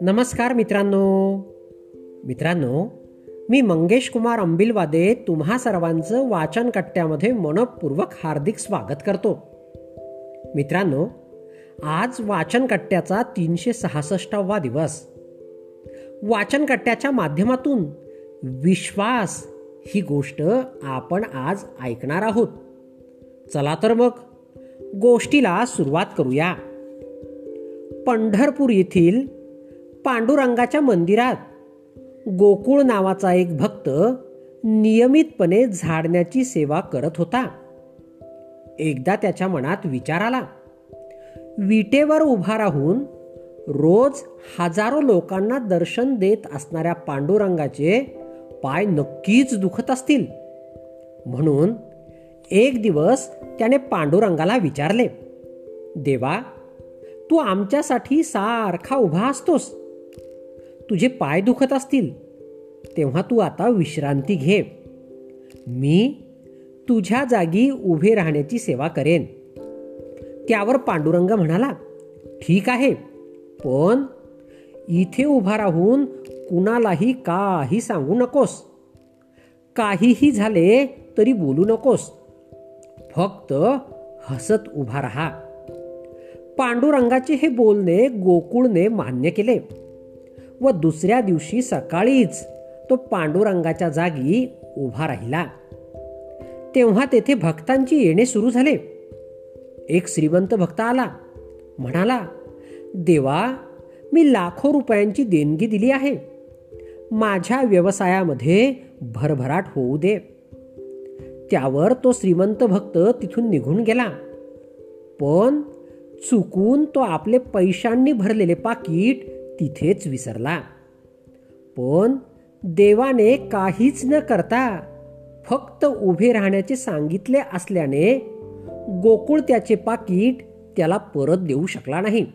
नमस्कार मित्रांनो. मित्रांनो मी मंगेश कुमार अंबिलवादे तुम्हा सर्वांचं वाचन कट्ट्यामध्ये मनपूर्वक हार्दिक स्वागत करतो. मित्रांनो आज वाचन कट्ट्याचा तीनशे सहासष्टावा दिवस. वाचन कट्ट्याच्या माध्यमातून विश्वास ही गोष्ट आपण आज ऐकणार आहोत. चला तर मग गोष्टीला सुरुवात करूया. पंढरपूर येथील पांडुरंगाच्या मंदिरात गोकुळ नावाचा एक भक्त नियमितपणे झाडण्याची सेवा करत होता. एकदा त्याच्या मनात विचार आला. विटेवर उभा राहून रोज हजारो लोकांना दर्शन देत असणाऱ्या पांडुरंगाचे पाय नक्कीच दुखत असतील. म्हणून एक दिवस त्याने पांडुरंगाला विचारले देवा तू आमच्यासाठी सारखा उभा असतोस. तुझे पाय दुखत असतील. तेव्हा तू आता विश्रांती घे. मी तुझ्या जागी उभे राहण्याची सेवा करेन. त्यावर पांडुरंग म्हणाला ठीक आहे पण इथे उभा राहून कुणालाही काही सांगू नकोस. काहीही झाले तरी बोलू नकोस. फक्त हसत उभा राहा. पांडुरंगाचे हे बोलणे गोकुळने मान्य केले. व दुसऱ्या दिवशी सकाळीच तो पांडुरंगाच्या जागी उभा राहिला. तेव्हा तेथे भक्तांची येणे सुरू झाले. एक श्रीमंत भक्त आला. म्हणाला देवा मी लाखो रुपयांची देणगी दिली आहे. माझ्या व्यवसायामध्ये भरभराट होऊ दे. त्यावर तो श्रीमंत भक्त तिथून निघून गेला. पण चुकून तो आपले पैशांनी भरलेले पाकिट तिथेच विसरला. पण देवाने काहीच न करता फक्त उभे राहण्याचे सांगितले असल्याने गोकुळ त्याचे पाकिट त्याला परत देऊ शकला नाही.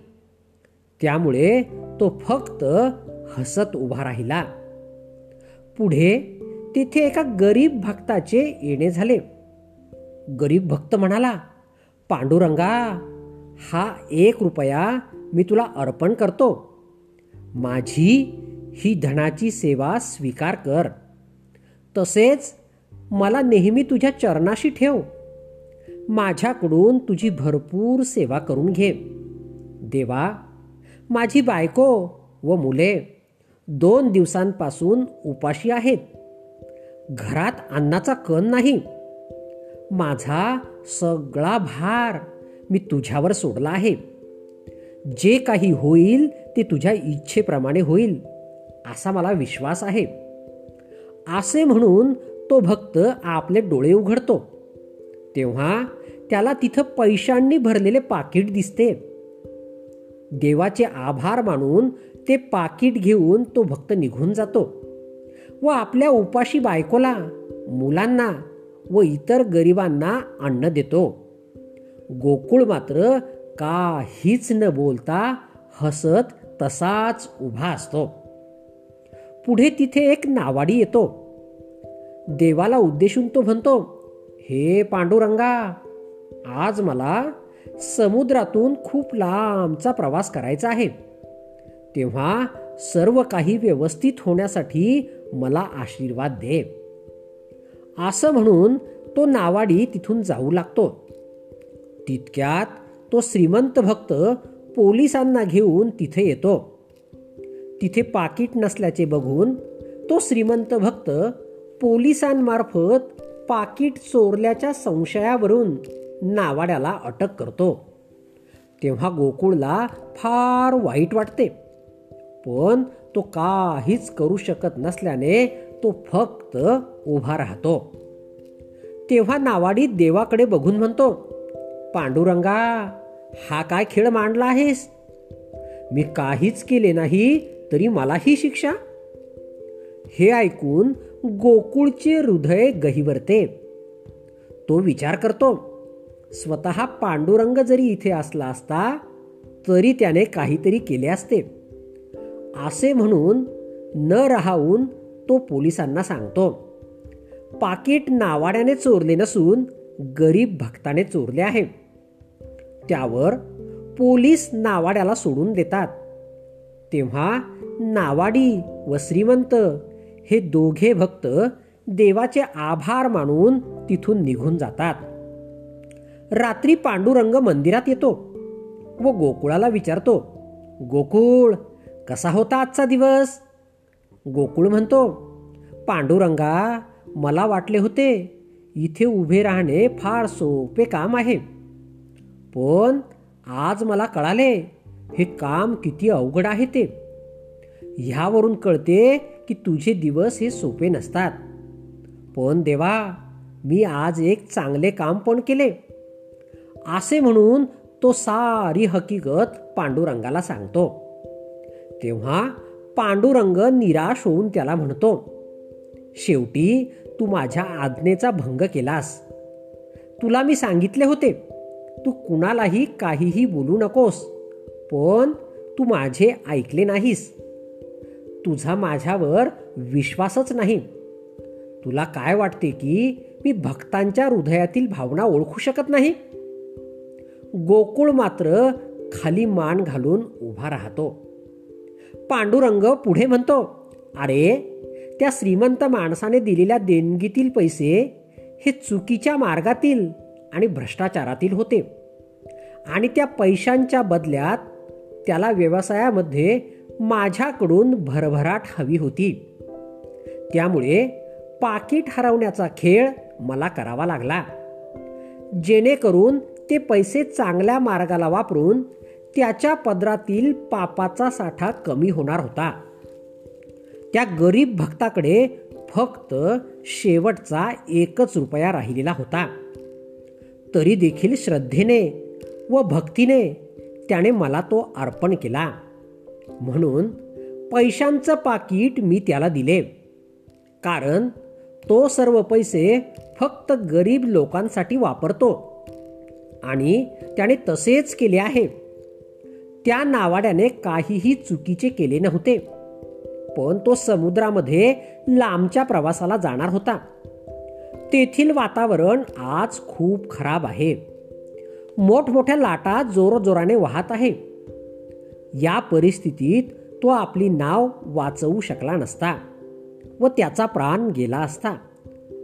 त्यामुळे तो फक्त हसत उभा राहिला. पुढे तिथे एका गरीब भक्ताचे येणे झाले. गरीब भक्त म्हणाला पांडुरंगा हा एक रुपया मी तुला अर्पण करतो. माझी ही धनाची सेवा स्वीकार कर. तसेच मला नेहमी तुझ्या चरणाशी ठेव. माझ्याकडून तुझी भरपूर सेवा करून घे. देवा माझी बायको व मुले दोन दिवसांपासून उपाशी आहेत. घरात अन्नाचा कण नाही. माझा सगळा भार मी तुझ्यावर सोडला आहे. जे काही होईल ते तुझ्या इच्छेप्रमाणे होईल असा मला विश्वास आहे. असे म्हणून तो भक्त आपले डोळे उघडतो. तेव्हा त्याला तिथं पैशांनी भरलेले पाकिट दिसते. देवाचे आभार मानून ते पाकिट घेऊन तो भक्त निघून जातो. व आपल्या उपाशी बायकोला मुलांना व इतर गरिबांना अन्न देतो. गोकुळ मात्र काहीच न बोलता हसत तसाच उभा असतो. पुढे तिथे एक नावाडी येतो. देवाला उद्देशून तो म्हणतो हे पांडुरंगा आज मला समुद्रातून खूप लांबचा प्रवास करायचा आहे. तेव्हा सर्व काही व्यवस्थित होण्यासाठी मला आशीर्वाद दे. असं म्हणून तो नावाडी तिथून जाऊ लागतो. तितक्यात तो श्रीमंत भक्त पोलिसांना घेऊन तिथे येतो. तिथे पाकिट नसल्याचे बघून तो श्रीमंत भक्त पोलिसांमार्फत पाकिट चोरल्याच्या संशयावरून नावाड्याला अटक करतो. तेव्हा गोकुळला फार वाईट वाटते. पण तो काहीच करू शकत नसल्याने तो फक्त उभा राहतो. तेव्हा नावाडी देवाकडे बघून म्हणतो पांडुरंगा हा काय खेळ मांडला आहेस? मी काहीच केले नाही तरी मला ही शिक्षा. हे ऐकून गोकुळचे हृदय गहिवरते. तो विचार करतो स्वतः पांडुरंग जरी इथे असला असता तरी त्याने काहीतरी केले असते. असे म्हणून न राहून तो पोलिसांना सांगतो. पाकिट नावाड्याने चोरले नसून गरीब भक्ताने चोरले आहे. त्यावर पोलीस नावाड्याला सोडून देतात. तेव्हा नावाडी व श्रीमंत हे दोघे भक्त देवाचे आभार मानून तिथून निघून जातात. रात्री पांडुरंग मंदिरात येतो व गोकुळाला विचारतो गोकुळ कसा होता आजचा दिवस? गोकुळ म्हणतो पांडुरंगा मला वाटले होते इथे उभे राहणे फार सोपे काम आहे. पण आज मला कळाले हे काम किती अवघड आहे ते. ह्यावरून कळते की तुझे दिवस हे सोपे नसतात. पण देवा मी आज एक चांगले काम पण केले. असे म्हणून तो सारी हकीकत पांडुरंगाला सांगतो. तेव्हा पांडुरंग निराश होऊन त्याला म्हणतो शेवटी तू माझ्या आज्ञेचा भंग केलास. तुला मी सांगितले होते तू कुणालाही काहीही बोलू नकोस पण तू माझे ऐकले नाहीस. तुझा माझ्यावर विश्वासच नाही. तुला काय वाटते की मी भक्तांच्या हृदयातील भावना ओळखू शकत नाही? गोकुळ मात्र खाली मान घालून उभा राहतो. पांडुरंग पुढे म्हणतो अरे त्या श्रीमंत माणसाने दिलेल्या देणगीतील पैसे हे चुकीच्या मार्गातील आणि भ्रष्टाचारातील होते. आणि त्या पैशांच्या बदल्यात त्याला व्यवसायामध्ये माझ्याकडून भरभराट हवी होती. त्यामुळे पाकिट हरवण्याचा खेळ मला करावा लागला. जेणेकरून ते पैसे चांगल्या मार्गाला वापरून त्याच्या पदरातील पापाचा साठा कमी होणार होता. त्या गरीब भक्ताकडे फक्त शेवटचा एकच रुपया राहिलेला होता. तरी देखील श्रद्धेने व भक्तीने त्याने मला तो अर्पण केला. म्हणून पैशांचं पाकिट मी त्याला दिले. कारण तो सर्व पैसे फक्त गरीब लोकांसाठी वापरतो. आणि त्याने तसेच केले आहे. त्या नावाड्याने काहीही चुकीचे केले नव्हते. पण तो समुद्रामध्ये लांबच्या प्रवासाला जाणार होता. तेथील वातावरण आज खूप खराब आहे. मोठमोठ्या लाटा जोरजोराने वाहत आहे. या परिस्थितीत तो आपली नाव वाचवू शकला नसता व त्याचा प्राण गेला असता.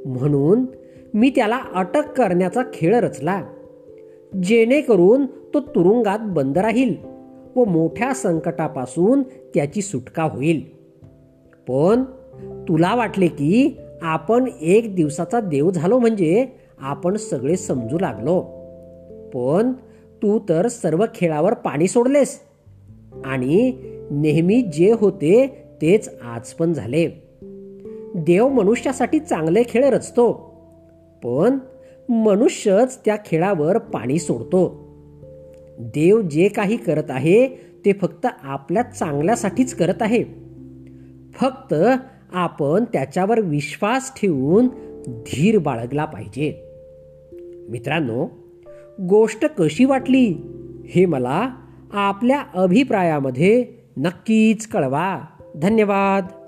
म्हणून मी त्याला अटक करण्याचा खेळ रचला. जेणेकरून तो तुरुंगात बंद राहील. व मोठ्या संकटापासून त्याची सुटका होईल. पण तुला वाटले की आपण एक दिवसाचा देव झालो म्हणजे आपण सगळे समजू लागलो. पण तू तर सर्व खेळावर पाणी सोडलेस आणि नेहमी जे होते तेच आज पण झाले. देव मनुष्यासाठी चांगले खेळ रचतो पण मनुष्यच त्या खेळावर पाणी सोडतो. देव जे काही करत आहे ते फक्त आपल्या चांगल्यासाठीच करत आहे. फक्त आपण त्याच्यावर विश्वास ठेवून धीर बाळगला पाहिजे. मित्रांनो गोष्ट कशी वाटली हे मला आपल्या अभिप्रायामध्ये नक्कीच कळवा. धन्यवाद.